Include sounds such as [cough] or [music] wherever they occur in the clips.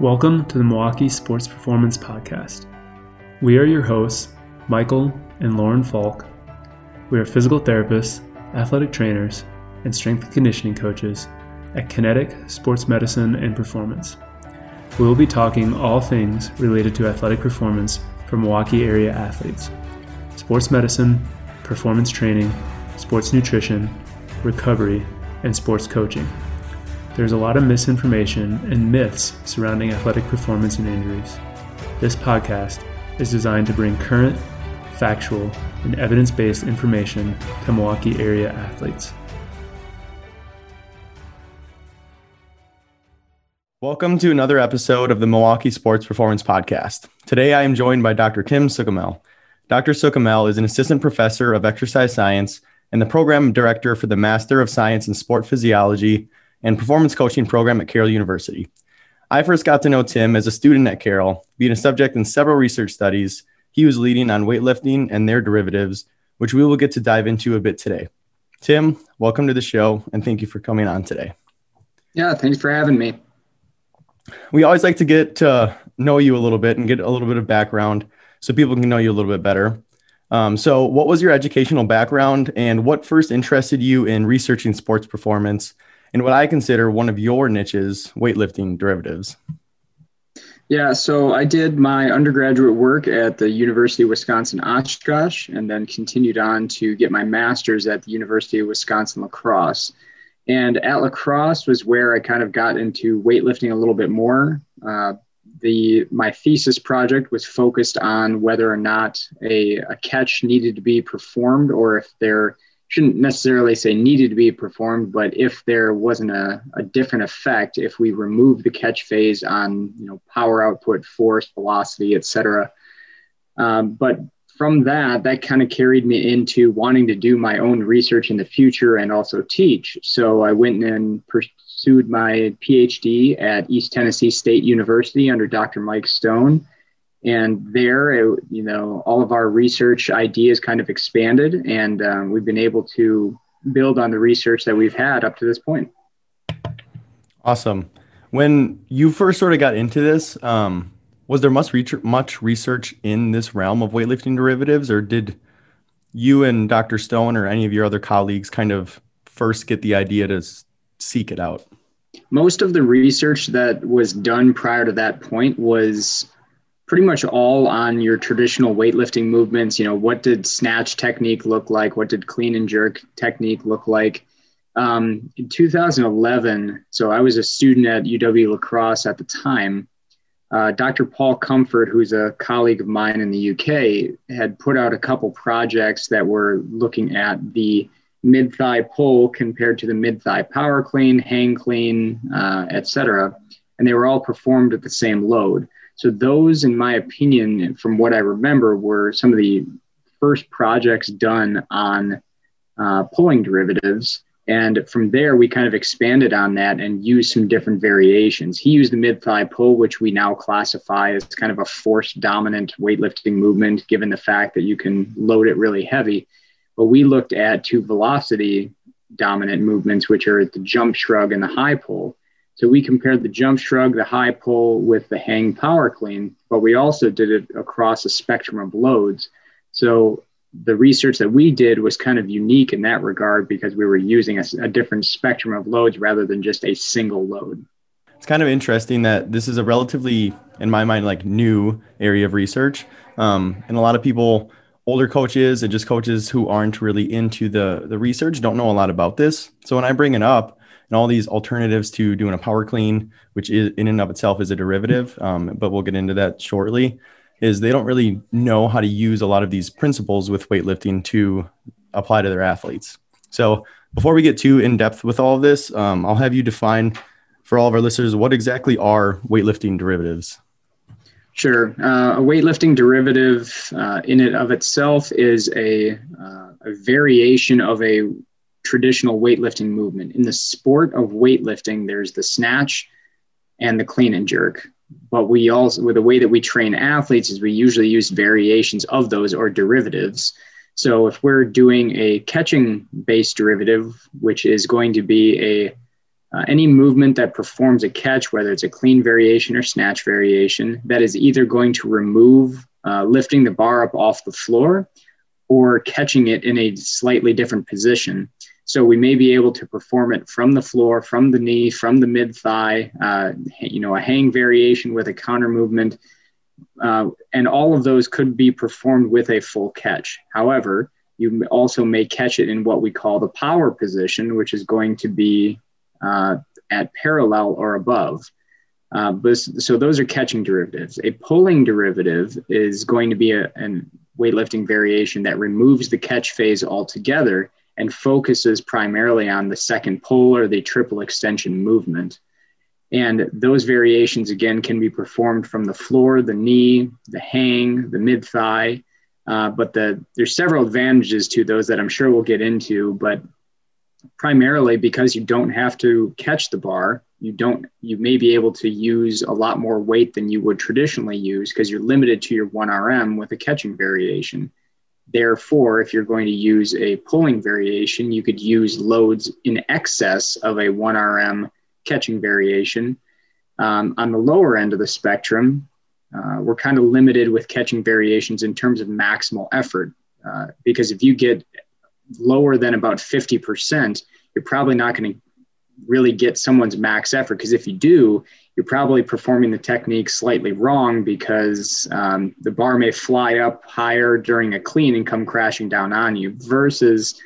Welcome to the Milwaukee Sports Performance Podcast. We are your hosts, Michael and Lauren Falk. We are physical therapists, athletic trainers, and strength and conditioning coaches at Kinetic Sports Medicine and Performance. We will be talking all things related to athletic performance for Milwaukee area athletes sports medicine, performance training, sports nutrition, recovery, and sports coaching. There's a lot of misinformation and myths surrounding athletic performance and injuries. This podcast is designed to bring current, factual, and evidence based information to Milwaukee area athletes. Welcome to another episode of the Milwaukee Sports Performance Podcast. Today I am joined by Dr. Tim Suchomel. Dr. Suchomel is an assistant professor of exercise science and the program director for the Master of Science in Sport Physiology and performance coaching program at Carroll University. I first got to know Tim as a student at Carroll, being a subject in several research studies he was leading on weightlifting and their derivatives, which we will get to dive into a bit today. Tim, welcome to the show and thank you for coming on today. Yeah, thanks for having me. We always like to get to know you a little bit and get a little bit of background so people can know you a little bit better. Um, so, what was your educational background and what first interested you in researching sports performance and what I consider one of your niches, weightlifting derivatives. Yeah, so I did my undergraduate work at the University of Wisconsin Oshkosh and then continued on to get my master's at the University of Wisconsin La Crosse. And at La Crosse was where I kind of got into weightlifting a little bit more. Uh, the my thesis project was focused on whether or not a, a catch needed to be performed or if there shouldn't necessarily say needed to be performed, but if there wasn't a, a different effect, if we remove the catch phase on you know power output, force, velocity, etc. Um, but from that, that kind of carried me into wanting to do my own research in the future and also teach. So I went and pursued my PhD at East Tennessee State University under Dr. Mike Stone and there it, you know all of our research ideas kind of expanded and um, we've been able to build on the research that we've had up to this point. Awesome. When you first sort of got into this um, was there much research, much research in this realm of weightlifting derivatives or did you and dr stone or any of your other colleagues kind of first get the idea to seek it out? Most of the research that was done prior to that point was pretty much all on your traditional weightlifting movements. You know, what did snatch technique look like? What did clean and jerk technique look like? Um, in 2011, so I was a student at UW La Crosse at the time. Uh, Dr. Paul Comfort, who's a colleague of mine in the UK, had put out a couple projects that were looking at the mid thigh pull compared to the mid thigh power clean, hang clean, uh, et cetera. And they were all performed at the same load. So those, in my opinion, from what I remember, were some of the first projects done on uh, pulling derivatives. And from there, we kind of expanded on that and used some different variations. He used the mid thigh pull, which we now classify as kind of a force dominant weightlifting movement, given the fact that you can load it really heavy. But we looked at two velocity dominant movements, which are the jump shrug and the high pull. So we compared the jump shrug, the high pull with the hang power clean, but we also did it across a spectrum of loads. So the research that we did was kind of unique in that regard because we were using a, a different spectrum of loads rather than just a single load. It's kind of interesting that this is a relatively, in my mind, like new area of research. Um, and a lot of people, older coaches and just coaches who aren't really into the the research, don't know a lot about this. So when I bring it up, and all these alternatives to doing a power clean, which is in and of itself is a derivative, um, but we'll get into that shortly. Is they don't really know how to use a lot of these principles with weightlifting to apply to their athletes. So before we get too in depth with all of this, um, I'll have you define for all of our listeners what exactly are weightlifting derivatives. Sure. Uh, a weightlifting derivative uh, in it of itself is a, uh, a variation of a traditional weightlifting movement. In the sport of weightlifting, there's the snatch and the clean and jerk. But we also, with the way that we train athletes, is we usually use variations of those or derivatives. So if we're doing a catching based derivative, which is going to be a Uh, any movement that performs a catch, whether it's a clean variation or snatch variation, that is either going to remove uh, lifting the bar up off the floor or catching it in a slightly different position. So we may be able to perform it from the floor, from the knee, from the mid thigh, uh, you know, a hang variation with a counter movement. Uh, and all of those could be performed with a full catch. However, you also may catch it in what we call the power position, which is going to be uh, at parallel or above. Uh, but, so those are catching derivatives. A pulling derivative is going to be a, a weightlifting variation that removes the catch phase altogether and focuses primarily on the second pull or the triple extension movement. And those variations, again, can be performed from the floor, the knee, the hang, the mid thigh. Uh, but the, there's several advantages to those that I'm sure we'll get into. But primarily because you don't have to catch the bar you don't you may be able to use a lot more weight than you would traditionally use because you're limited to your 1rm with a catching variation therefore if you're going to use a pulling variation you could use loads in excess of a 1rm catching variation. Um, on the lower end of the spectrum uh, we're kind of limited with catching variations in terms of maximal effort uh, because if you get lower than about 50%, you're probably not going to really get someone's max effort. Because if you do, you're probably performing the technique slightly wrong because um, the bar may fly up higher during a clean and come crashing down on you versus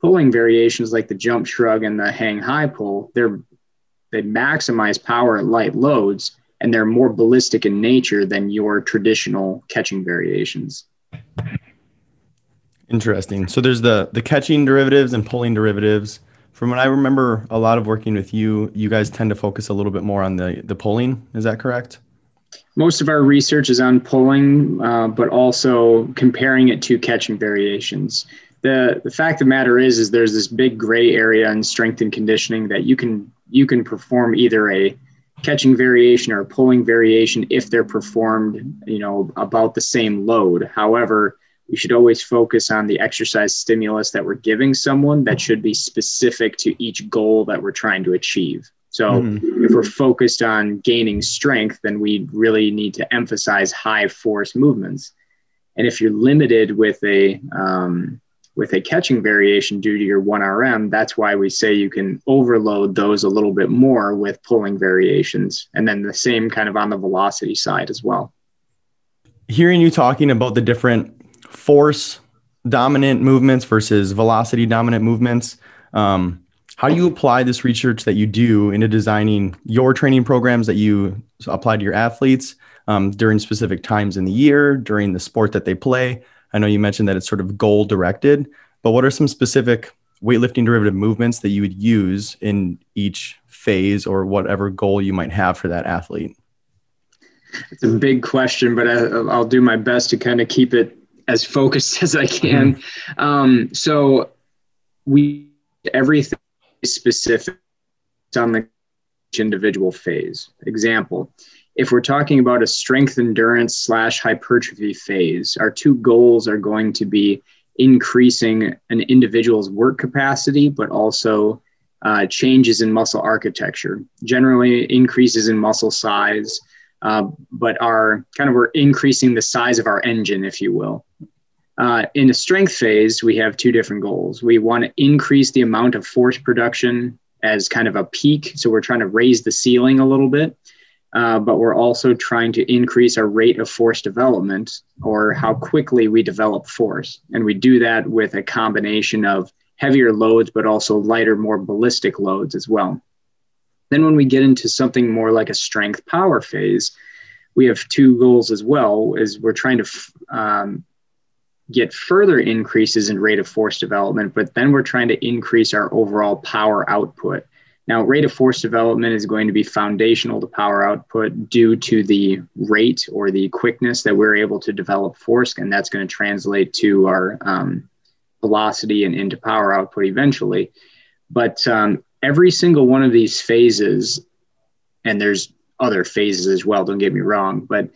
pulling variations like the jump shrug and the hang high pull. They're they maximize power at light loads and they're more ballistic in nature than your traditional catching variations. Interesting. So there's the the catching derivatives and pulling derivatives. From what I remember, a lot of working with you, you guys tend to focus a little bit more on the the pulling. Is that correct? Most of our research is on pulling, uh, but also comparing it to catching variations. The the fact of the matter is, is there's this big gray area in strength and conditioning that you can you can perform either a catching variation or a pulling variation if they're performed, you know, about the same load. However, we should always focus on the exercise stimulus that we're giving someone that should be specific to each goal that we're trying to achieve. So mm-hmm. if we're focused on gaining strength, then we really need to emphasize high force movements. And if you're limited with a um, with a catching variation due to your 1RM, that's why we say you can overload those a little bit more with pulling variations. And then the same kind of on the velocity side as well. Hearing you talking about the different force dominant movements versus velocity dominant movements. Um, how do you apply this research that you do into designing your training programs that you apply to your athletes um, during specific times in the year, during the sport that they play? I know you mentioned that it's sort of goal directed, but what are some specific weightlifting derivative movements that you would use in each phase or whatever goal you might have for that athlete? It's a big question, but I, will do my best to kind of keep it as focused [laughs] as I can. Mm-hmm. Um, so we everything is specific on the individual phase. Example, if we're talking about a strength endurance slash hypertrophy phase, our two goals are going to be increasing an individual's work capacity, but also uh, changes in muscle architecture, generally increases in muscle size, uh, but are kind of we're increasing the size of our engine, if you will. Uh, in the strength phase, we have two different goals. We want to increase the amount of force production as kind of a peak. So we're trying to raise the ceiling a little bit, uh, but we're also trying to increase our rate of force development or how quickly we develop force. And we do that with a combination of heavier loads, but also lighter, more ballistic loads as well. Then when we get into something more like a strength power phase, we have two goals as well is we're trying to um, get further increases in rate of force development, but then we're trying to increase our overall power output. Now, rate of force development is going to be foundational to power output due to the rate or the quickness that we're able to develop force, and that's going to translate to our um, velocity and into power output eventually. But um, every single one of these phases, and there's other phases as well, don't get me wrong, but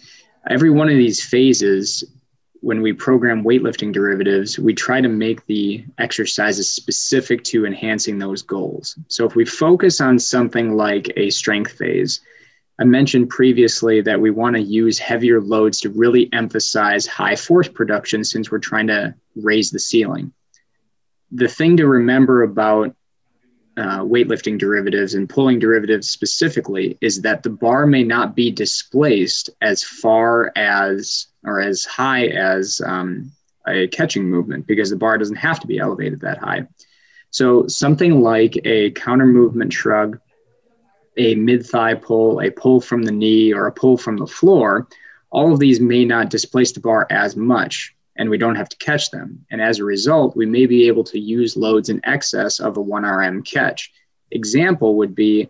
every one of these phases when we program weightlifting derivatives, we try to make the exercises specific to enhancing those goals. So if we focus on something like a strength phase, I mentioned previously that we want to use heavier loads to really emphasize high force production since we're trying to raise the ceiling. The thing to remember about uh, weightlifting derivatives and pulling derivatives specifically is that the bar may not be displaced as far as or as high as um, a catching movement because the bar doesn't have to be elevated that high. So something like a counter movement shrug, a mid thigh pull, a pull from the knee, or a pull from the floor, all of these may not displace the bar as much and we don't have to catch them. And as a result, we may be able to use loads in excess of a 1RM catch. Example would be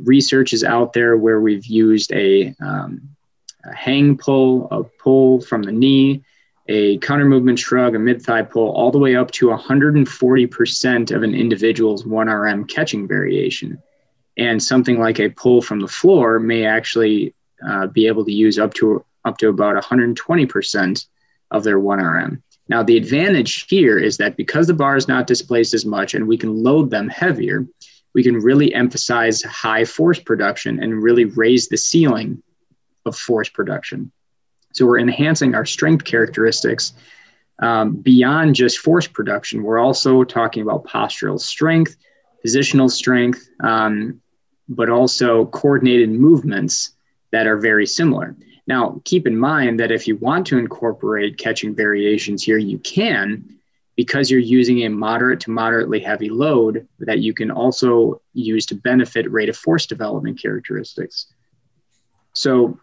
research is out there where we've used a, um, a hang pull, a pull from the knee, a counter movement shrug, a mid thigh pull, all the way up to 140% of an individual's 1RM catching variation. And something like a pull from the floor may actually uh, be able to use up to up to about 120% of their 1RM. Now, the advantage here is that because the bar is not displaced as much and we can load them heavier, we can really emphasize high force production and really raise the ceiling of force production. So we're enhancing our strength characteristics um, beyond just force production. We're also talking about postural strength, positional strength, um, but also coordinated movements that are very similar. Now, keep in mind that if you want to incorporate catching variations here, you can because you're using a moderate to moderately heavy load that you can also use to benefit rate of force development characteristics. So,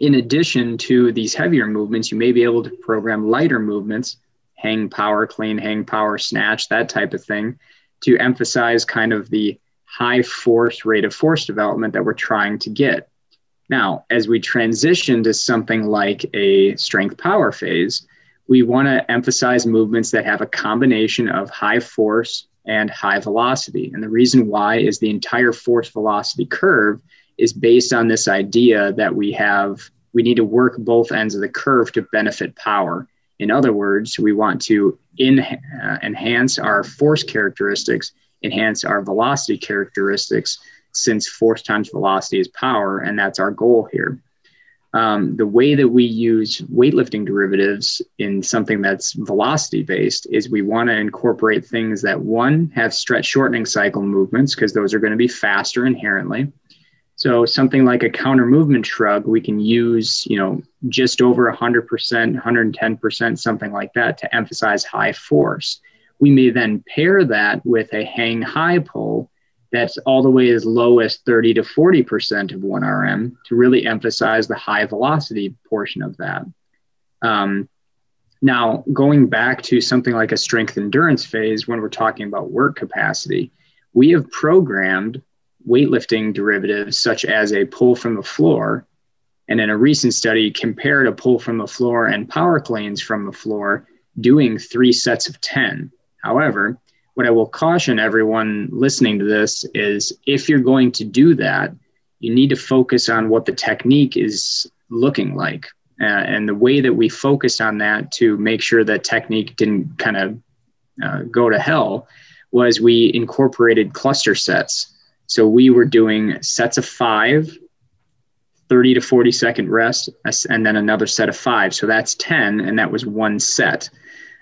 in addition to these heavier movements, you may be able to program lighter movements, hang power, clean, hang power, snatch, that type of thing, to emphasize kind of the high force rate of force development that we're trying to get. Now, as we transition to something like a strength power phase, we want to emphasize movements that have a combination of high force and high velocity. And the reason why is the entire force velocity curve is based on this idea that we have we need to work both ends of the curve to benefit power. In other words, we want to in, uh, enhance our force characteristics, enhance our velocity characteristics since force times velocity is power, and that's our goal here. Um, the way that we use weightlifting derivatives in something that's velocity based is we want to incorporate things that one have stretch shortening cycle movements because those are going to be faster inherently. So something like a counter movement shrug, we can use, you know, just over 100%, 110%, something like that to emphasize high force. We may then pair that with a hang high pull that's all the way as low as 30 to 40% of 1RM to really emphasize the high velocity portion of that. Um, now, going back to something like a strength endurance phase, when we're talking about work capacity, we have programmed weightlifting derivatives such as a pull from the floor. And in a recent study, compared a pull from the floor and power cleans from the floor doing three sets of 10. However, what I will caution everyone listening to this is if you're going to do that, you need to focus on what the technique is looking like. Uh, and the way that we focused on that to make sure that technique didn't kind of uh, go to hell was we incorporated cluster sets. So we were doing sets of five, 30 to 40 second rest, and then another set of five. So that's 10, and that was one set.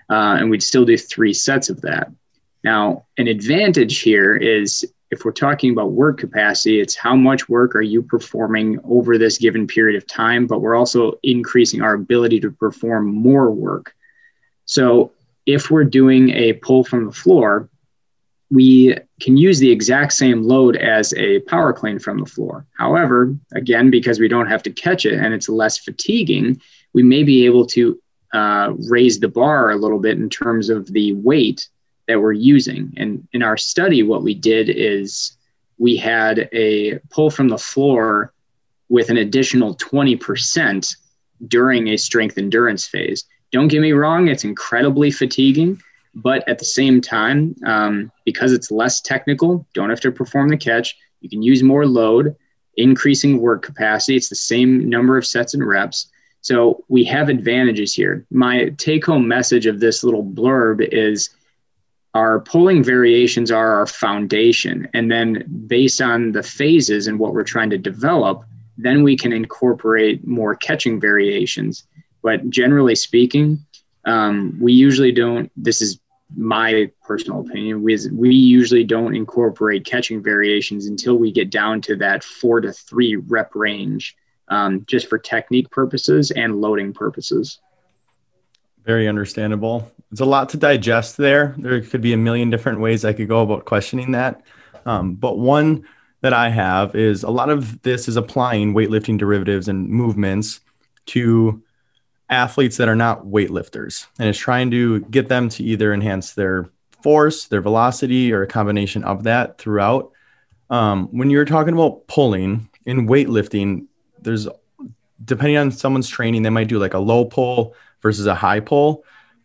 Uh, and we'd still do three sets of that. Now, an advantage here is if we're talking about work capacity, it's how much work are you performing over this given period of time, but we're also increasing our ability to perform more work. So if we're doing a pull from the floor, we can use the exact same load as a power clean from the floor. However, again, because we don't have to catch it and it's less fatiguing, we may be able to uh, raise the bar a little bit in terms of the weight that we're using. And in our study, what we did is we had a pull from the floor with an additional 20% during a strength endurance phase. Don't get me wrong, it's incredibly fatiguing, but at the same time, um, because it's less technical, don't have to perform the catch, you can use more load, increasing work capacity. It's the same number of sets and reps. So we have advantages here. My take home message of this little blurb is our pulling variations are our foundation. And then based on the phases and what we're trying to develop, then we can incorporate more catching variations. But generally speaking, um, we usually don't, this is my personal opinion, we, we usually don't incorporate catching variations until we get down to that four to three rep range, um, just for technique purposes and loading purposes. Very understandable. It's a lot to digest there. There could be a million different ways I could go about questioning that. Um, but one that I have is a lot of this is applying weightlifting derivatives and movements to athletes that are not weightlifters and it's trying to get them to either enhance their force, their velocity, or a combination of that throughout. Um, when you're talking about pulling in weightlifting, there's depending on someone's training, they might do like a low pull versus a high pull.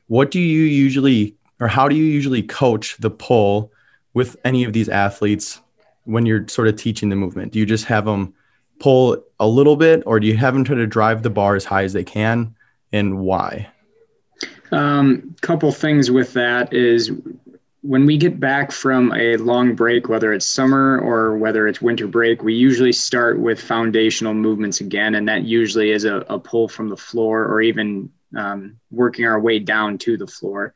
What do you usually, or how do you usually coach the pull with any of these athletes when you're sort of teaching the movement? Do you just have them pull a little bit, or do you have them try to drive the bar as high as they can, and why? Um, couple things with that is when we get back from a long break, whether it's summer or whether it's winter break, we usually start with foundational movements again, and that usually is a, a pull from the floor or even um, working our way down to the floor.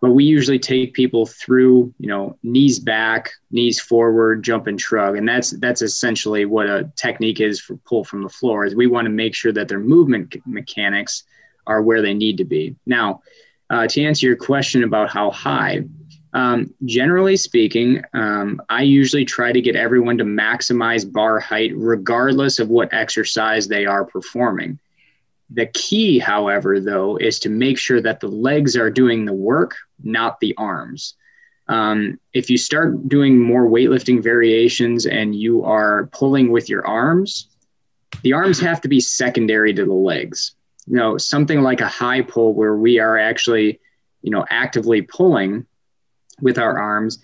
But we usually take people through, you know, knees back, knees forward, jump and shrug, and that's that's essentially what a technique is for pull from the floor. Is we want to make sure that their movement mechanics are where they need to be. Now, uh, to answer your question about how high, um, generally speaking, um, I usually try to get everyone to maximize bar height regardless of what exercise they are performing. The key, however, though, is to make sure that the legs are doing the work, not the arms. Um, if you start doing more weightlifting variations and you are pulling with your arms, the arms have to be secondary to the legs. You know, something like a high pull where we are actually, you know, actively pulling with our arms,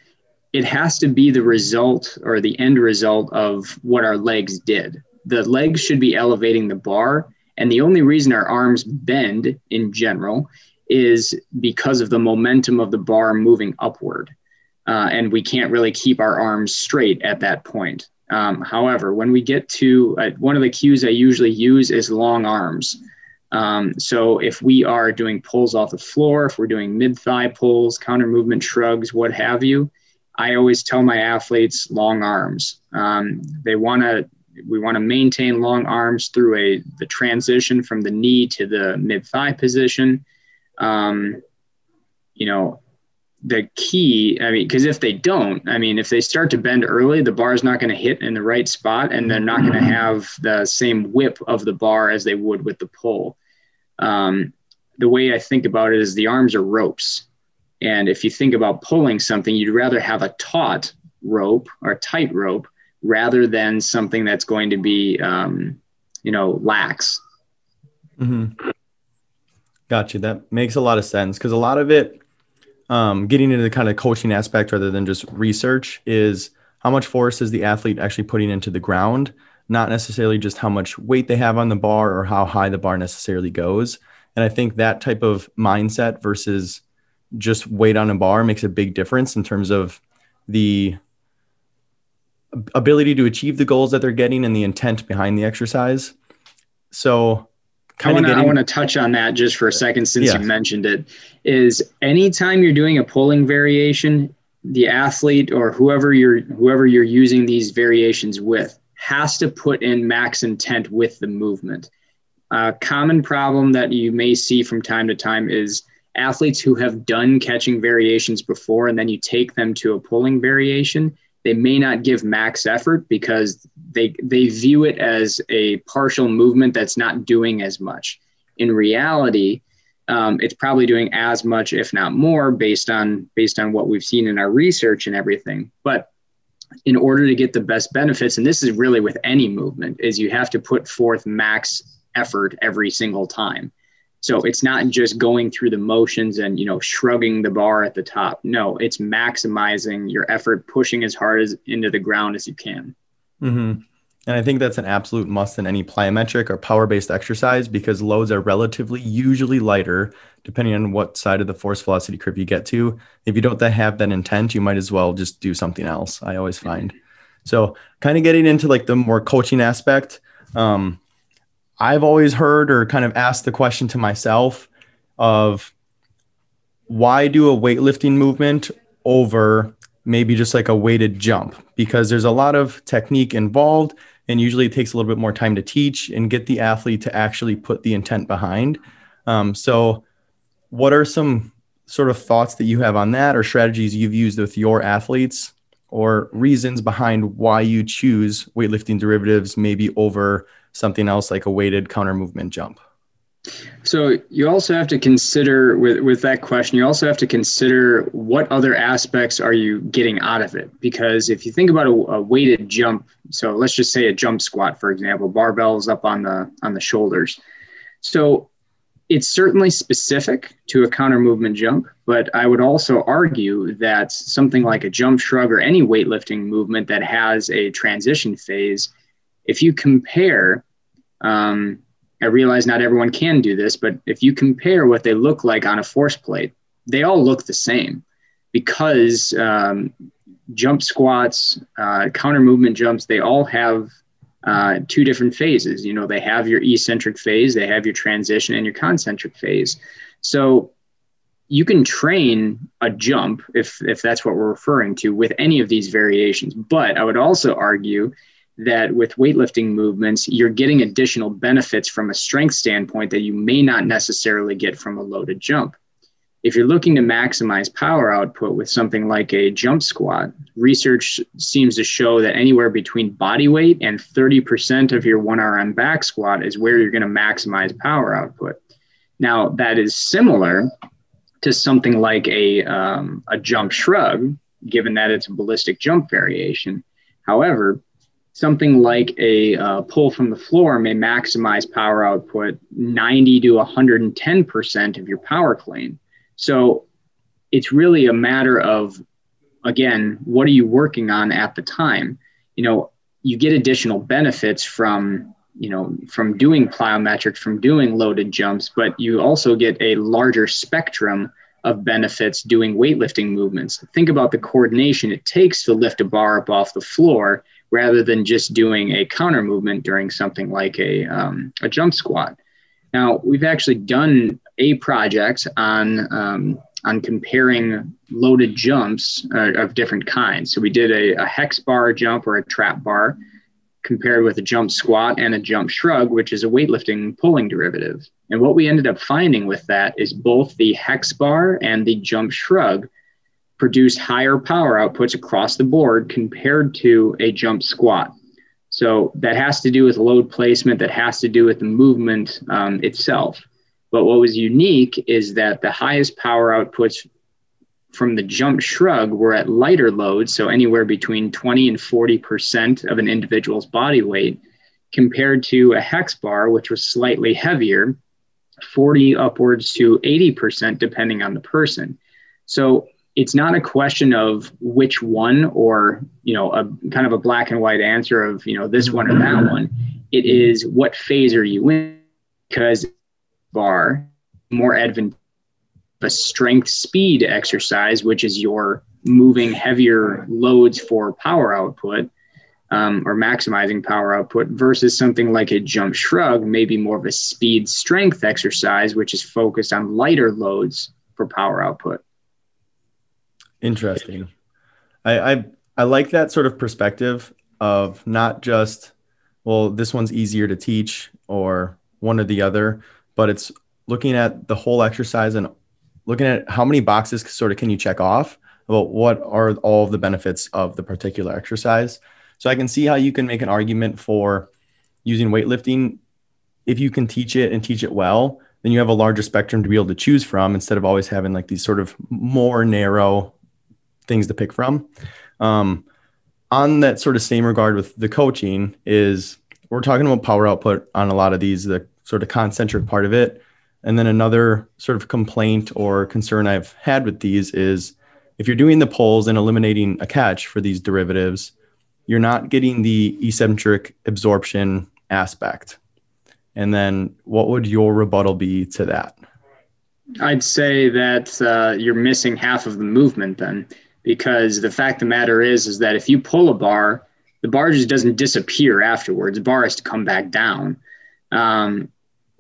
it has to be the result or the end result of what our legs did. The legs should be elevating the bar and the only reason our arms bend in general is because of the momentum of the bar moving upward. Uh, and we can't really keep our arms straight at that point. Um, however, when we get to uh, one of the cues I usually use is long arms. Um, so if we are doing pulls off the floor, if we're doing mid thigh pulls, counter movement shrugs, what have you, I always tell my athletes long arms. Um, they want to we want to maintain long arms through a the transition from the knee to the mid thigh position. Um, you know, the key, I mean, because if they don't, I mean, if they start to bend early, the bar is not going to hit in the right spot and they're not going to have the same whip of the bar as they would with the pull. Um, the way I think about it is the arms are ropes. And if you think about pulling something, you'd rather have a taut rope or tight rope rather than something that's going to be, um, you know, lax. Mm-hmm. Gotcha. That makes a lot of sense because a lot of it, um, getting into the kind of coaching aspect rather than just research, is how much force is the athlete actually putting into the ground, not necessarily just how much weight they have on the bar or how high the bar necessarily goes. And I think that type of mindset versus just weight on a bar makes a big difference in terms of the ability to achieve the goals that they're getting and the intent behind the exercise. So kind of I want to touch on that just for a second since yeah. you mentioned it is anytime you're doing a pulling variation the athlete or whoever you're whoever you're using these variations with has to put in max intent with the movement a common problem that you may see from time to time is athletes who have done catching variations before and then you take them to a pulling variation they may not give max effort because they they view it as a partial movement that's not doing as much. In reality, um, it's probably doing as much, if not more, based on based on what we've seen in our research and everything. But in order to get the best benefits, and this is really with any movement, is you have to put forth max effort every single time. So it's not just going through the motions and you know shrugging the bar at the top. No, it's maximizing your effort, pushing as hard as into the ground as you can. Mm-hmm. And I think that's an absolute must in any plyometric or power based exercise because loads are relatively usually lighter depending on what side of the force velocity curve you get to. If you don't have that intent, you might as well just do something else. I always find. So, kind of getting into like the more coaching aspect, um, I've always heard or kind of asked the question to myself of why do a weightlifting movement over maybe just like a weighted jump? Because there's a lot of technique involved and usually it takes a little bit more time to teach and get the athlete to actually put the intent behind. Um, so, what are some sort of thoughts that you have on that, or strategies you've used with your athletes, or reasons behind why you choose weightlifting derivatives maybe over something else like a weighted counter movement jump? So you also have to consider with, with that question, you also have to consider what other aspects are you getting out of it? Because if you think about a, a weighted jump, so let's just say a jump squat, for example, barbells up on the on the shoulders. So it's certainly specific to a counter movement jump, but I would also argue that something like a jump shrug or any weightlifting movement that has a transition phase, if you compare um, I realize not everyone can do this, but if you compare what they look like on a force plate, they all look the same because um, jump squats, uh, counter movement jumps, they all have uh, two different phases. You know, they have your eccentric phase, they have your transition, and your concentric phase. So you can train a jump if if that's what we're referring to with any of these variations. But I would also argue that with weightlifting movements, you're getting additional benefits from a strength standpoint that you may not necessarily get from a loaded jump. If you're looking to maximize power output with something like a jump squat, research seems to show that anywhere between body weight and 30% of your 1RM back squat is where you're going to maximize power output. Now, that is similar to something like a, um, a jump shrug, given that it's a ballistic jump variation. However, something like a uh, pull from the floor may maximize power output 90 to 110% of your power clean. So it's really a matter of, again, what are you working on at the time? You know, you get additional benefits from, you know, from doing plyometrics, from doing loaded jumps, but you also get a larger spectrum of benefits doing weightlifting movements. Think about the coordination it takes to lift a bar up off the floor rather than just doing a counter movement during something like a, um, a jump squat. Now, we've actually done a project on, um, on comparing loaded jumps uh, of different kinds. So we did a, a hex bar jump or a trap bar compared with a jump squat and a jump shrug, which is a weightlifting pulling derivative. And what we ended up finding with that is both the hex bar and the jump shrug produced higher power outputs across the board compared to a jump squat. So that has to do with load placement, that has to do with the movement um, itself. But what was unique is that the highest power outputs from the jump shrug were at lighter loads, so anywhere between 20 and 40% of an individual's body weight, compared to a hex bar, which was slightly heavier, 40 upwards to 80%, depending on the person. So it's not a question of which one or you know a kind of a black and white answer of you know this one or that one. It is what phase are you in? Because bar more advantageous a strength speed exercise which is your moving heavier loads for power output um, or maximizing power output versus something like a jump shrug maybe more of a speed strength exercise which is focused on lighter loads for power output Interesting. I, I I like that sort of perspective of not just well this one's easier to teach or one or the other, but it's looking at the whole exercise and looking at how many boxes sort of can you check off about what are all of the benefits of the particular exercise. So I can see how you can make an argument for using weightlifting if you can teach it and teach it well then you have a larger spectrum to be able to choose from instead of always having like these sort of more narrow things to pick from. Um, on that sort of same regard with the coaching is we're talking about power output on a lot of these, the sort of concentric part of it. And then another sort of complaint or concern I've had with these is if you're doing the pulls and eliminating a catch for these derivatives, you're not getting the eccentric absorption aspect. And then what would your rebuttal be to that? I'd say that uh, you're missing half of the movement then, because the fact of the matter is, is that if you pull a bar, the bar just doesn't disappear afterwards. The bar has to come back down. Um,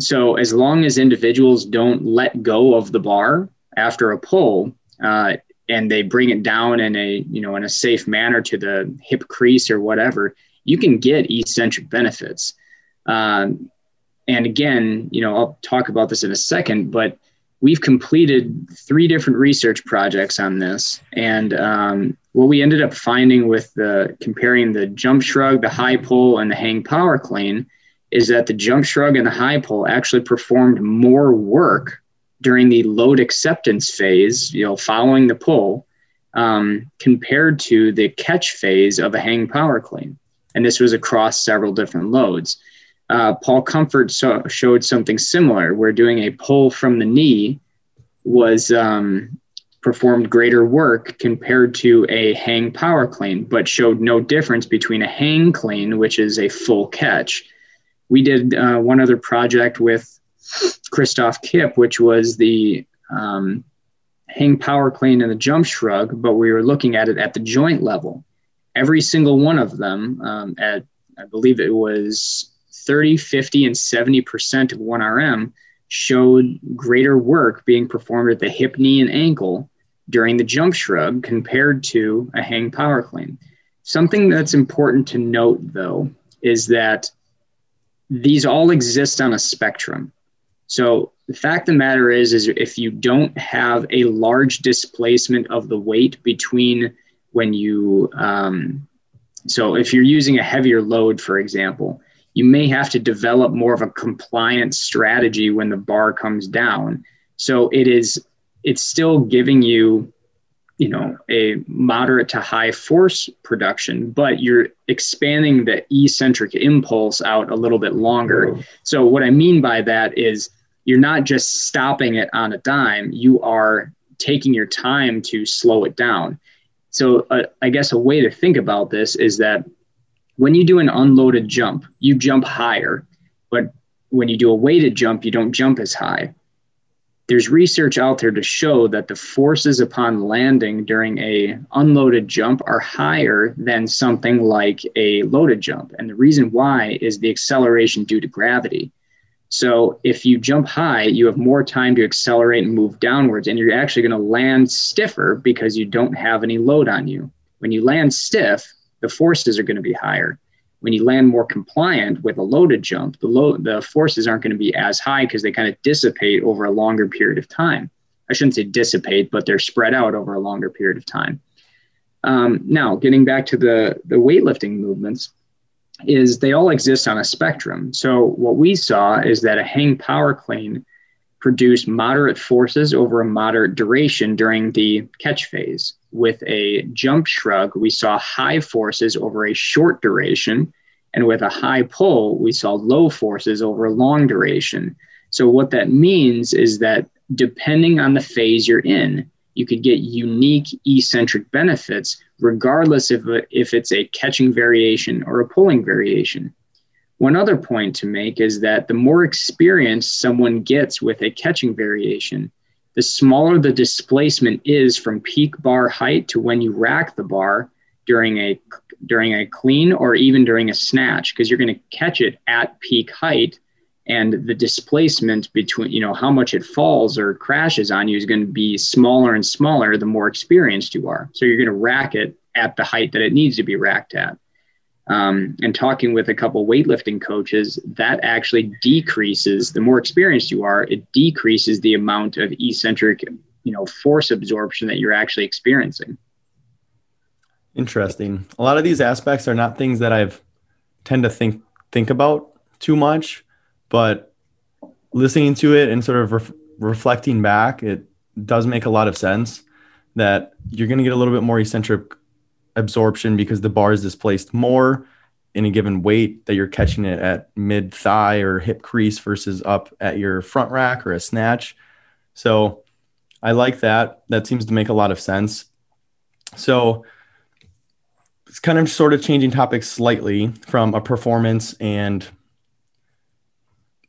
so as long as individuals don't let go of the bar after a pull, uh, and they bring it down in a you know in a safe manner to the hip crease or whatever, you can get eccentric benefits. Um, and again, you know, I'll talk about this in a second, but we've completed three different research projects on this. And um, what we ended up finding with the comparing the jump shrug, the high pull, and the hang power clean is that the jump shrug and the high pull actually performed more work during the load acceptance phase, you know, following the pull, um, compared to the catch phase of a hang power clean. And this was across several different loads. Uh, Paul Comfort so, showed something similar, where doing a pull from the knee was um, performed greater work compared to a hang power clean, but showed no difference between a hang clean, which is a full catch. We did uh, one other project with Kristof Kipp, which was the um, hang power clean and the jump shrug, but we were looking at it at the joint level. Every single one of them, um, at I believe it was 30, 50, and 70% of 1RM showed greater work being performed at the hip, knee, and ankle during the jump shrug compared to a hang power clean. Something that's important to note, though, is that these all exist on a spectrum. So the fact of the matter is, is if you don't have a large displacement of the weight between when you, um, so if you're using a heavier load, for example, you may have to develop more of a compliance strategy when the bar comes down. So it is, it's still giving you, you know, a moderate to high force production, but you're expanding the eccentric impulse out a little bit longer. So what I mean by that is you're not just stopping it on a dime, you are taking your time to slow it down. So uh, I guess a way to think about this is that when you do an unloaded jump, you jump higher, but when you do a weighted jump, you don't jump as high. There's research out there to show that the forces upon landing during a unloaded jump are higher than something like a loaded jump. And the reason why is the acceleration due to gravity. So if you jump high, you have more time to accelerate and move downwards, and you're actually going to land stiffer because you don't have any load on you. When you land stiff, the forces are going to be higher. When you land more compliant with a loaded jump, the load the forces aren't going to be as high because they kind of dissipate over a longer period of time. I shouldn't say dissipate, but they're spread out over a longer period of time. Um, now, getting back to the the weightlifting movements, is they all exist on a spectrum. So what we saw is that a hang power clean produced moderate forces over a moderate duration during the catch phase with a jump shrug, we saw high forces over a short duration. And with a high pull, we saw low forces over long duration. So, what that means is that depending on the phase you're in, you could get unique eccentric benefits, regardless if, if it's a catching variation or a pulling variation. One other point to make is that the more experience someone gets with a catching variation, the smaller the displacement is from peak bar height to when you rack the bar during a during a clean or even during a snatch because you're going to catch it at peak height and the displacement between you know how much it falls or crashes on you is going to be smaller and smaller the more experienced you are. So you're going to rack it at the height that it needs to be racked at um, and talking with a couple weightlifting coaches, that actually decreases the more experienced you are, it decreases the amount of eccentric, you know, force absorption that you're actually experiencing. Interesting. A lot of these aspects are not things that I've tend to think think about too much, but listening to it and sort of re- reflecting back, it does make a lot of sense that you're going to get a little bit more eccentric absorption because the bar is displaced more in a given weight that you're catching it at mid thigh or hip crease versus up at your front rack or a snatch. So I like that. That seems to make a lot of sense. So it's kind of sort of changing topics slightly from a performance and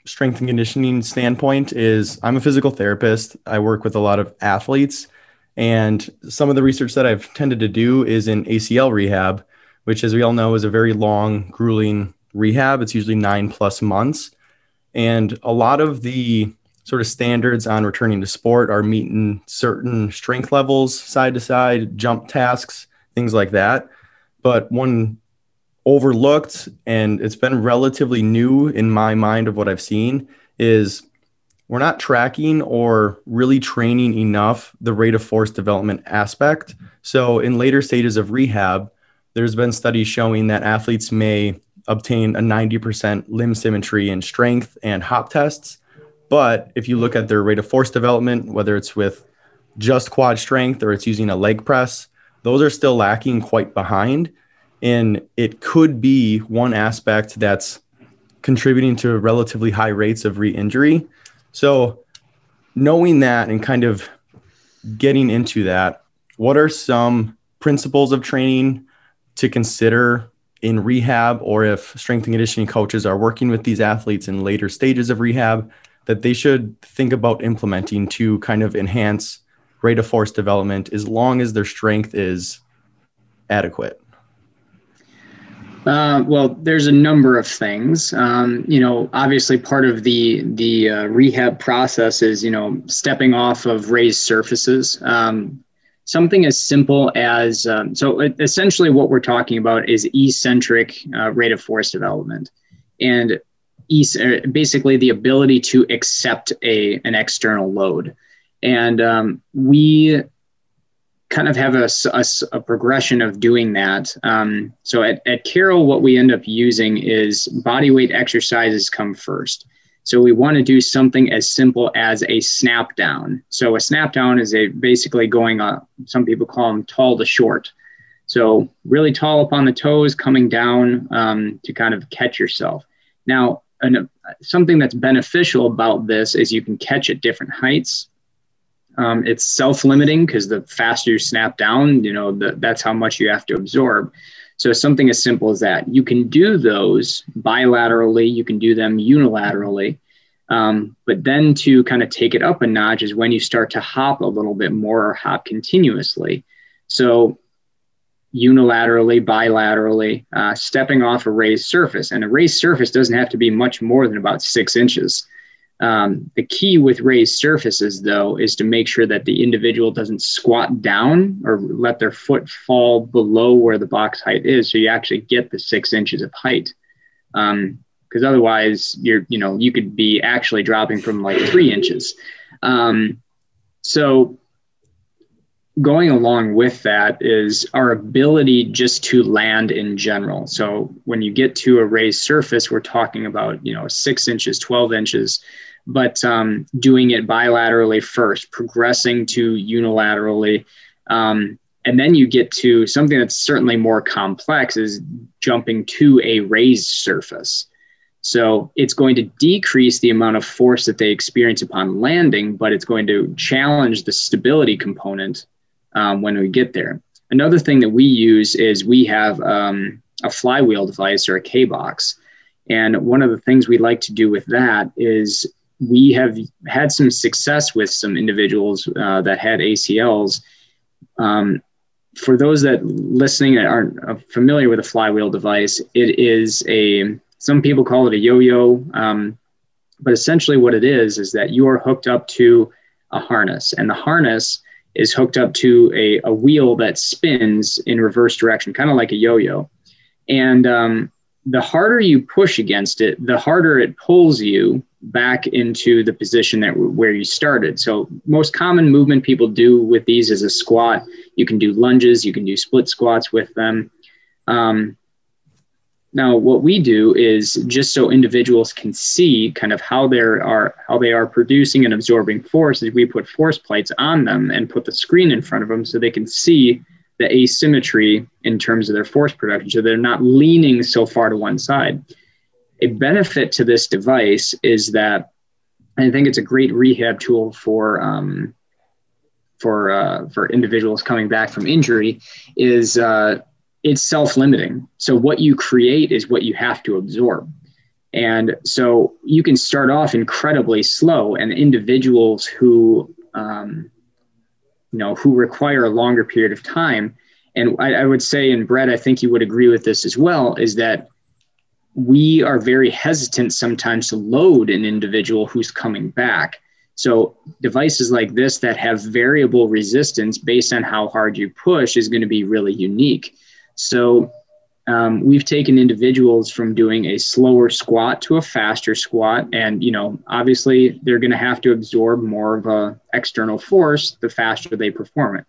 strength and conditioning standpoint is I'm a physical therapist. I work with a lot of athletes and some of the research that I've tended to do is in ACL rehab, which as we all know is a very long, grueling rehab. It's usually 9 plus months. And a lot of the sort of standards on returning to sport are meeting certain strength levels side to side, jump tasks, things like that. But one overlooked and it's been relatively new in my mind of what I've seen is we're not tracking or really training enough the rate of force development aspect. So in later stages of rehab, there's been studies showing that athletes may obtain a 90% limb symmetry in strength and hop tests. But if you look at their rate of force development, whether it's with just quad strength or it's using a leg press, those are still lacking quite behind. And it could be one aspect that's contributing to relatively high rates of re injury. So, knowing that and kind of getting into that, what are some principles of training to consider in rehab, or if strength and conditioning coaches are working with these athletes in later stages of rehab, that they should think about implementing to kind of enhance rate of force development as long as their strength is adequate? Uh, well, there's a number of things. Um, you know, obviously, part of the the uh, rehab process is you know stepping off of raised surfaces. Um, something as simple as um, so. Essentially, what we're talking about is eccentric uh, rate of force development, and uh, basically the ability to accept a an external load. And um, we kind of have a, a, a, progression of doing that. Um, so at, at what we end up using is body weight exercises come first. So we want to do something as simple as a snap down. So a snap down is a basically going up. Some people call them tall to short. So really tall up on the toes, coming down um, to kind of catch yourself. Now, an, something that's beneficial about this is you can catch at different heights. Um, it's self-limiting because the faster you snap down, you know, the, that's how much you have to absorb. So something as simple as that. You can do those bilaterally. You can do them unilaterally. Um, but then to kind of take it up a notch is when you start to hop a little bit more or hop continuously. So unilaterally, bilaterally, uh, stepping off a raised surface. And a raised surface doesn't have to be much more than about six inches. Um, the key with raised surfaces, though, is to make sure that the individual doesn't squat down or let their foot fall below where the box height is, so you actually get the six inches of height. Because um, otherwise, you're you know you could be actually dropping from like three inches. Um, so going along with that is our ability just to land in general. So when you get to a raised surface, we're talking about you know six inches, twelve inches but um, doing it bilaterally first, progressing to unilaterally. Um, and then you get to something that's certainly more complex is jumping to a raised surface. So it's going to decrease the amount of force that they experience upon landing, but it's going to challenge the stability component um, when we get there. Another thing that we use is we have um, a flywheel device or a K box. And one of the things we like to do with that is we have had some success with some individuals uh, that had ACLs. Um, for those that listening that aren't uh, familiar with a flywheel device, it is a some people call it a yo-yo, um, but essentially what it is is that you are hooked up to a harness, and the harness is hooked up to a, a wheel that spins in reverse direction, kind of like a yo-yo. And um, the harder you push against it, the harder it pulls you back into the position that where you started. So most common movement people do with these is a squat. You can do lunges, you can do split squats with them. Um, now, what we do is just so individuals can see kind of how they are how they are producing and absorbing force. Is we put force plates on them and put the screen in front of them so they can see the asymmetry in terms of their force production. So they're not leaning so far to one side a benefit to this device is that I think it's a great rehab tool for um, for uh, for individuals coming back from injury. Is uh, it's self-limiting. So what you create is what you have to absorb. And so you can start off incredibly slow, and individuals who, um, you know, who require a longer period of time. And I, I would say, and Brett, I think you would agree with this as well, is that we are very hesitant sometimes to load an individual who's coming back. So devices like this that have variable resistance based on how hard you push is going to be really unique. So um, we've taken individuals from doing a slower squat to a faster squat and you know obviously they're going to have to absorb more of a external force the faster they perform it.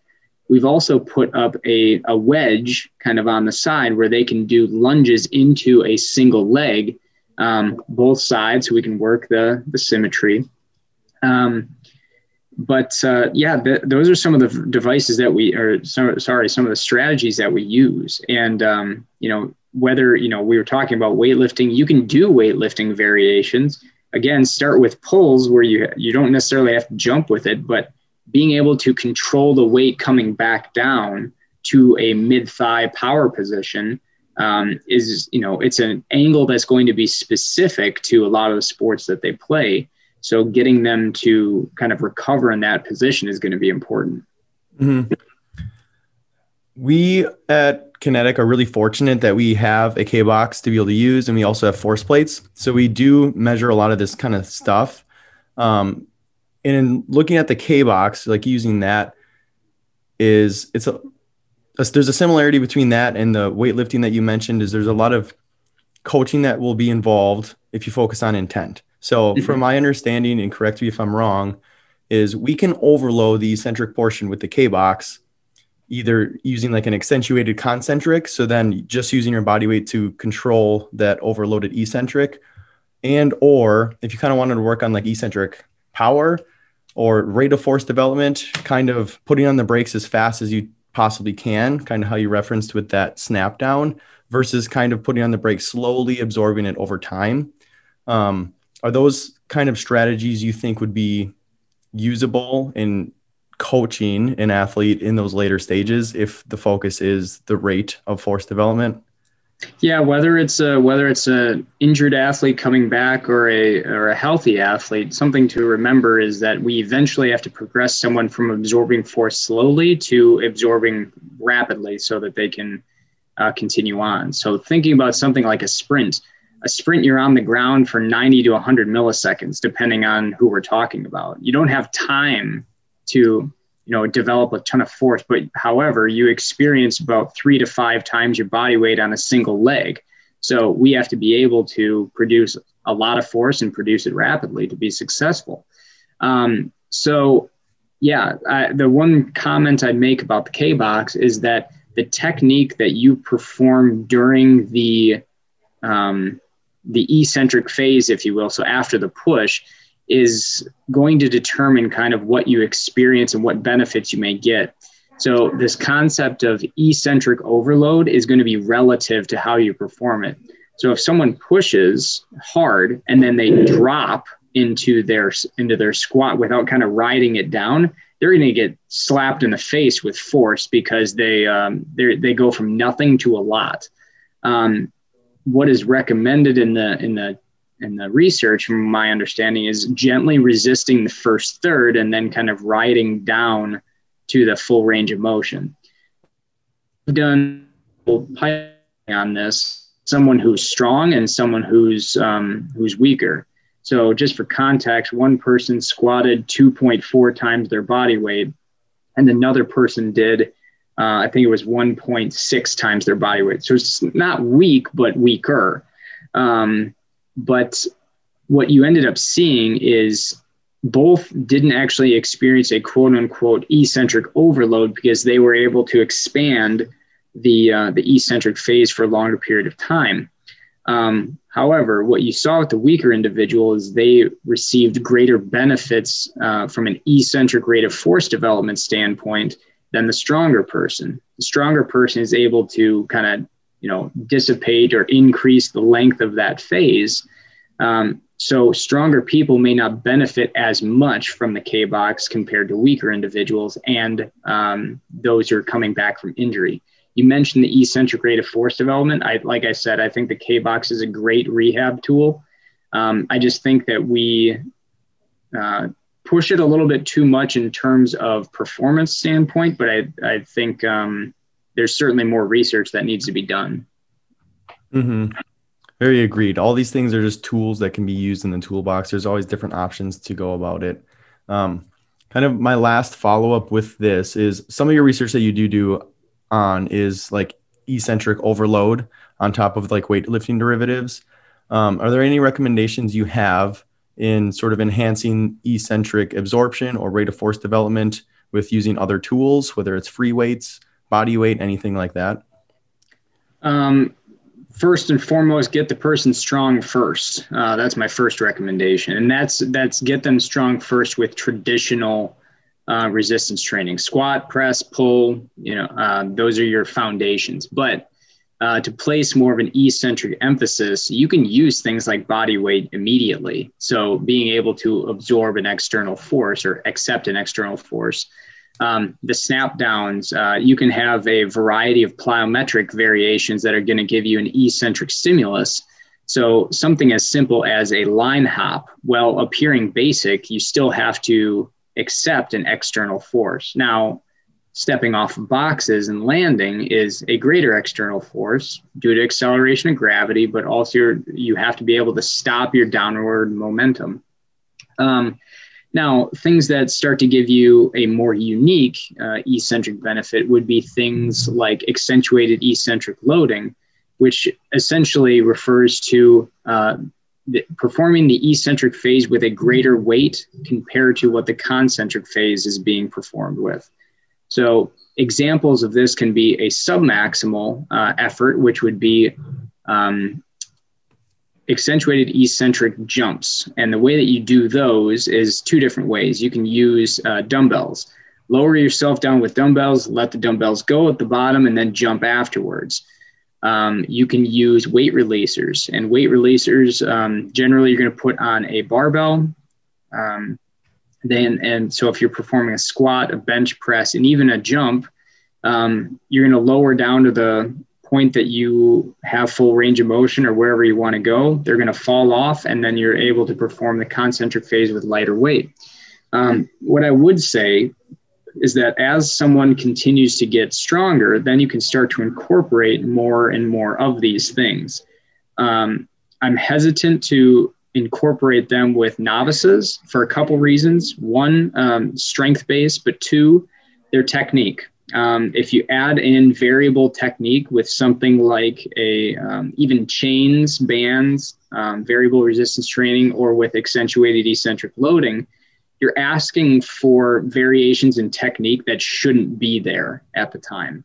We've also put up a, a wedge kind of on the side where they can do lunges into a single leg um, both sides so we can work the, the symmetry. Um, but uh, yeah, the, those are some of the devices that we are. sorry, some of the strategies that we use. And um, you know, whether you know we were talking about weightlifting, you can do weightlifting variations. Again, start with pulls where you you don't necessarily have to jump with it, but being able to control the weight coming back down to a mid thigh power position um, is you know it's an angle that's going to be specific to a lot of the sports that they play so getting them to kind of recover in that position is going to be important. Mm-hmm. We at Kinetic are really fortunate that we have a K box to be able to use, and we also have force plates. So we do measure a lot of this kind of stuff. Um, and in looking at the K box, like using that is it's a, a there's a similarity between that and the weightlifting that you mentioned. Is there's a lot of coaching that will be involved if you focus on intent. So, mm-hmm. from my understanding, and correct me if I'm wrong, is we can overload the eccentric portion with the K box, either using like an accentuated concentric, so then just using your body weight to control that overloaded eccentric, and or if you kind of wanted to work on like eccentric power or rate of force development, kind of putting on the brakes as fast as you possibly can, kind of how you referenced with that snap down, versus kind of putting on the brakes slowly, absorbing it over time. Um, are those kind of strategies you think would be usable in coaching an athlete in those later stages if the focus is the rate of force development? Yeah, whether it's a, whether it's a injured athlete coming back or a or a healthy athlete, something to remember is that we eventually have to progress someone from absorbing force slowly to absorbing rapidly, so that they can uh, continue on. So thinking about something like a sprint, a sprint you're on the ground for 90 to 100 milliseconds depending on who we're talking about. You don't have time to you know develop a ton of force but however you experience about three to five times your body weight on a single leg. So we have to be able to produce a lot of force and produce it rapidly to be successful. Um, so yeah I, the one comment i'd make about the k box is that the technique that you perform during the um, the eccentric phase, if you will, so after the push, is going to determine kind of what you experience and what benefits you may get. So, this concept of eccentric overload is going to be relative to how you perform it. So, if someone pushes hard and then they drop into their into their squat without kind of riding it down, they're going to get slapped in the face with force because they um, they go from nothing to a lot. Um, what is recommended in the in the in the research from my understanding is gently resisting the first third and then kind of riding down to the full range of motion. I've done on this someone who's strong and someone who's um, who's weaker. So just for context one person squatted 2.4 times their body weight and another person did uh, I think it was 1.6 times their body weight. So it's not weak, but weaker. Um, but what you ended up seeing is both didn't actually experience a quote unquote eccentric overload because they were able to expand the uh, the eccentric phase for a longer period of time. Um, however, what you saw with the weaker individual is they received greater benefits uh, from an eccentric rate of force development standpoint than the stronger person. The stronger person is able to kind of, you know, dissipate or increase the length of that phase. Um, so stronger people may not benefit as much from the K box compared to weaker individuals and um, those who are coming back from injury. you mentioned the eccentric rate of force development. I, like I said, I think the K box is a great rehab tool. Um, I just think that we uh, push it a little bit too much in terms of performance standpoint, but I, I think um, there's certainly more research that needs to be done. Mm-hmm. Very agreed. All these things are just tools that can be used in the toolbox. There's always different options to go about it. Um, kind of my last follow up with this is some of your research that you do do on is like eccentric overload on top of like weightlifting derivatives. Um, are there any recommendations you have in sort of enhancing eccentric absorption or rate of force development with using other tools, whether it's free weights, body weight, anything like that? Um, first and foremost, get the person strong first. Uh, that's my first recommendation, and that's that's get them strong first with traditional uh, resistance training, squat, press, pull. You know, uh, those are your foundations. But uh, to place more of an eccentric emphasis, you can use things like body weight immediately. So being able to absorb an external force or accept an external force. Um, the snap downs, uh, you can have a variety of plyometric variations that are going to give you an eccentric stimulus. So something as simple as a line hop, while appearing basic, you still have to accept an external force. Now, stepping off of boxes and landing is a greater external force due to acceleration of gravity, but also you have to be able to stop your downward momentum. Um, now, things that start to give you a more unique uh, eccentric benefit would be things like accentuated eccentric loading, which essentially refers to uh, the, performing the eccentric phase with a greater weight compared to what the concentric phase is being performed with. So examples of this can be a submaximal uh, effort, which would be um, accentuated eccentric jumps. And the way that you do those is two different ways. You can use uh, dumbbells. Lower yourself down with dumbbells, let the dumbbells go at the bottom, and then jump afterwards. Um, you can use weight releasers, and weight releasers um, generally you're going to put on a barbell. Um, then and so if you're performing a squat, a bench press, and even a jump, um, you're going to lower down to the point that you have full range of motion or wherever you want to go. They're going to fall off, and then you're able to perform the concentric phase with lighter weight. Um, what I would say is that as someone continues to get stronger, then you can start to incorporate more and more of these things. Um, I'm hesitant to incorporate them with novices for a couple reasons. One, um, strength based, but two, their technique. Um, if you add in variable technique with something like a um, even chains, bands, um, variable resistance training, or with accentuated eccentric loading, you're asking for variations in technique that shouldn't be there at the time.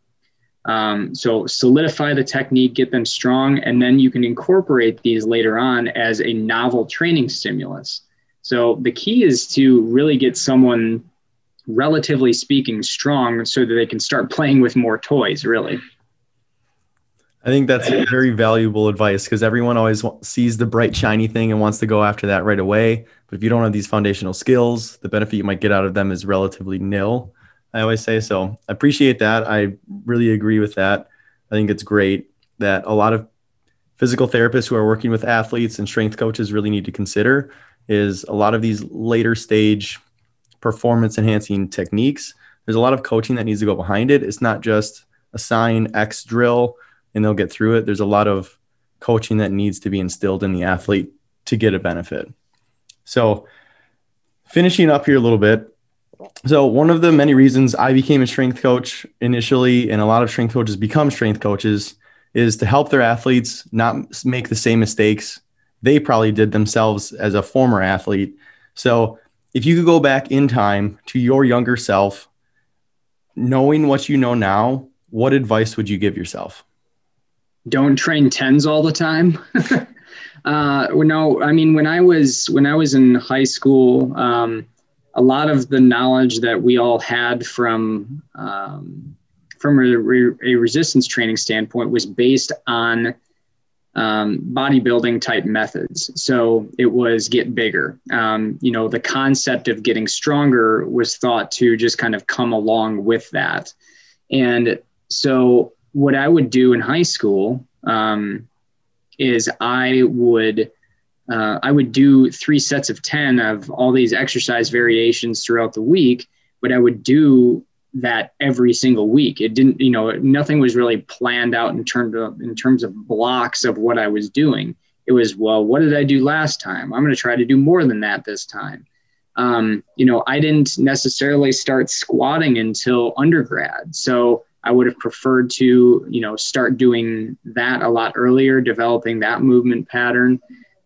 Um, so solidify the technique, get them strong, and then you can incorporate these later on as a novel training stimulus. So the key is to really get someone, relatively speaking, strong so that they can start playing with more toys, really. I think that's very valuable advice because everyone always sees the bright, shiny thing and wants to go after that right away. But if you don't have these foundational skills, the benefit you might get out of them is relatively nil. I always say so. I appreciate that. I really agree with that. I think it's great that a lot of physical therapists who are working with athletes and strength coaches really need to consider is a lot of these later stage performance enhancing techniques. There's a lot of coaching that needs to go behind it. It's not just assign X drill and they'll get through it. There's a lot of coaching that needs to be instilled in the athlete to get a benefit. So, finishing up here a little bit, so one of the many reasons I became a strength coach initially, and a lot of strength coaches become strength coaches, is to help their athletes not make the same mistakes they probably did themselves as a former athlete. So if you could go back in time to your younger self, knowing what you know now, what advice would you give yourself? Don't train tens all the time. [laughs] uh, no, I mean when I was when I was in high school. Um, a lot of the knowledge that we all had from um, from a, a, resistance training standpoint was based on um, bodybuilding type methods. So it was get bigger. Um, you know, the concept of getting stronger was thought to just kind of come along with that. And so what I would do in high school um, is I would uh, I would do three sets of ten of all these exercise variations throughout the week, but I would do that every single week. It didn't, you know, nothing was really planned out in terms of in terms of blocks of what I was doing. It was, well, what did I do last time? I'm going to try to do more than that this time. Um, you know, I didn't necessarily start squatting until undergrad, so I would have preferred to, you know, start doing that a lot earlier, developing that movement pattern.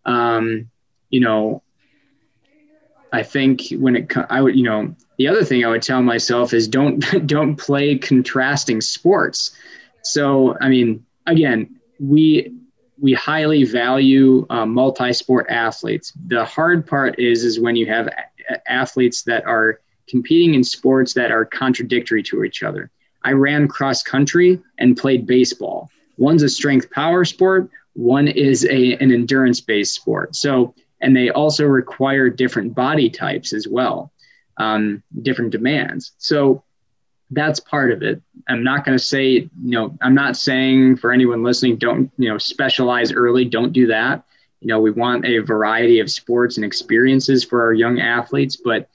Um, you know, I think when it, I would, you know, the other thing I would tell myself is don't [laughs] don't play contrasting sports. So I mean, again, we we highly value uh, multi-sport athletes. The hard part is is when you have a- athletes that are competing in sports that are contradictory to each other. I ran cross country and played baseball. One's a strength power sport. One is a an endurance based sport. So and they also require different body types as well um, different demands. So that's part of it. I'm not going to say, you know, I'm not saying for anyone listening, don't, you know, specialize early, don't do that. You know, we want a variety of sports and experiences for our young athletes, but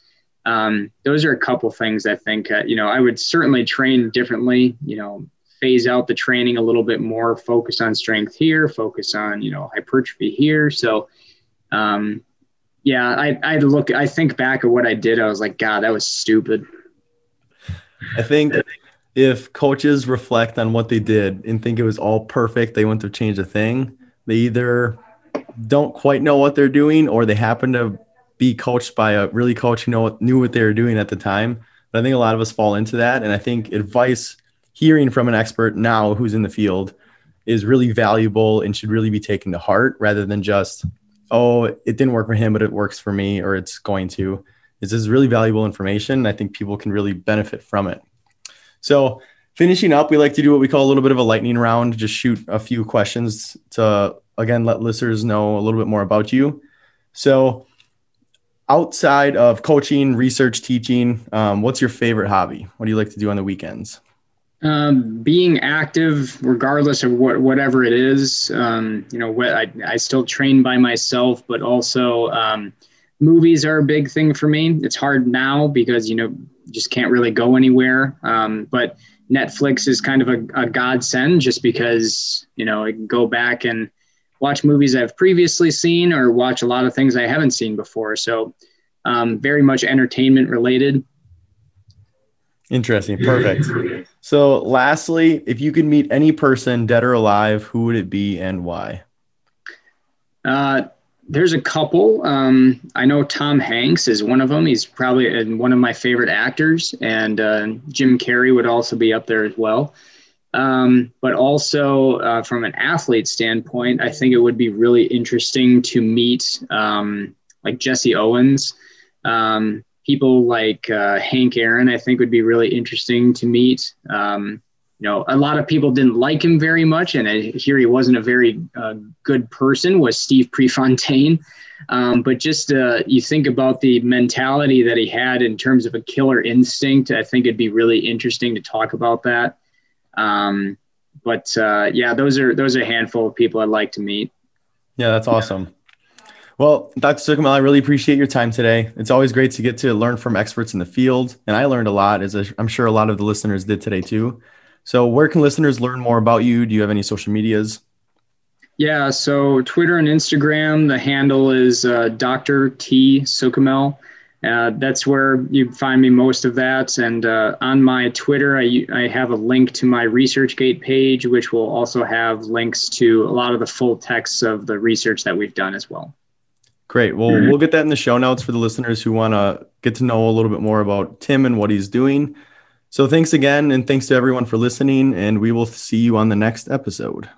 um, those are a couple things I think, uh, you know, I would certainly train differently, you know, phase out the training a little bit more, focus on strength here, focus on, you know, hypertrophy here. So, um, yeah, I I look I think back at what I did, I was like, God, that was stupid. I think if coaches reflect on what they did and think it was all perfect, they wouldn't have changed a thing. They either don't quite know what they're doing or they happen to be coached by a really coach who know knew what they were doing at the time. But I think a lot of us fall into that. And I think advice hearing from an expert now who's in the field is really valuable and should really be taken to heart rather than just oh, it didn't work for him, but it works for me, or it's going to. This is really valuable information. I think people can really benefit from it. So, finishing up, we like to do what we call a little bit of a lightning round, just shoot a few questions to, again, let listeners know a little bit more about you. So, outside of coaching, research, teaching, um, what's your favorite hobby? What do you like to do on the weekends? Um, being active, regardless of what whatever it is, um, you know, what I, I still train by myself, but also um, movies are a big thing for me. It's hard now because you know just can't really go anywhere. Um, but Netflix is kind of a, a godsend just because you know I can go back and watch movies I've previously seen or watch a lot of things I haven't seen before. So um, very much entertainment related. Interesting. Perfect. So, lastly, if you could meet any person, dead or alive, who would it be and why? Uh, there's a couple. Um, I know Tom Hanks is one of them. He's probably one of my favorite actors, and uh, Jim Carrey would also be up there as well. Um, but also, uh, from an athlete standpoint, I think it would be really interesting to meet um, like Jesse Owens. Um, people like uh, Hank Aaron, I think would be really interesting to meet. Um, you know, a lot of people didn't like him very much, and I hear he wasn't a very uh, good person. Was Steve Prefontaine? Um, but just uh, you think about the mentality that he had in terms of a killer instinct. I think it'd be really interesting to talk about that. Um, but uh, yeah, those are those are a handful of people I'd like to meet. Yeah, that's awesome. Yeah. Well, Dr. Suchomel, I really appreciate your time today. It's always great to get to learn from experts in the field. And I learned a lot, as I'm sure a lot of the listeners did today too. So, where can listeners learn more about you? Do you have any social medias? Yeah, so Twitter and Instagram, the handle is uh, Dr. T. Suchomel. Uh, that's where you find me most of that. And uh, on my Twitter, I, I have a link to my ResearchGate page, which will also have links to a lot of the full texts of the research that we've done as well. Great. Well, we'll get that in the show notes for the listeners who want to get to know a little bit more about Tim and what he's doing. So thanks again, and thanks to everyone for listening, and we will see you on the next episode.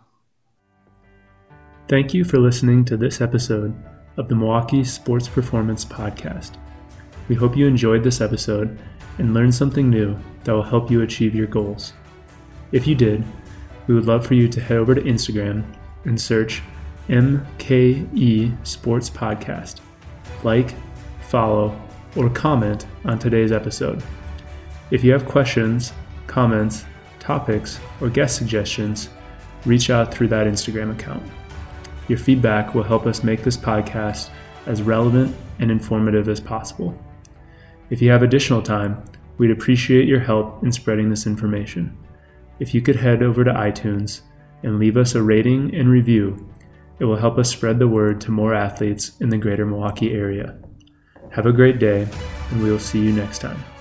Thank you for listening to this episode of the Milwaukee Sports Performance Podcast. We hope you enjoyed this episode and learned something new that will help you achieve your goals. If you did, we would love for you to head over to Instagram and search MKE Sports Podcast. Like, follow, or comment on today's episode. If you have questions, comments, topics, or guest suggestions, reach out through that Instagram account. Your feedback will help us make this podcast as relevant and informative as possible. If you have additional time, we'd appreciate your help in spreading this information. If you could head over to iTunes and leave us a rating and review, it will help us spread the word to more athletes in the greater Milwaukee area. Have a great day, and we will see you next time.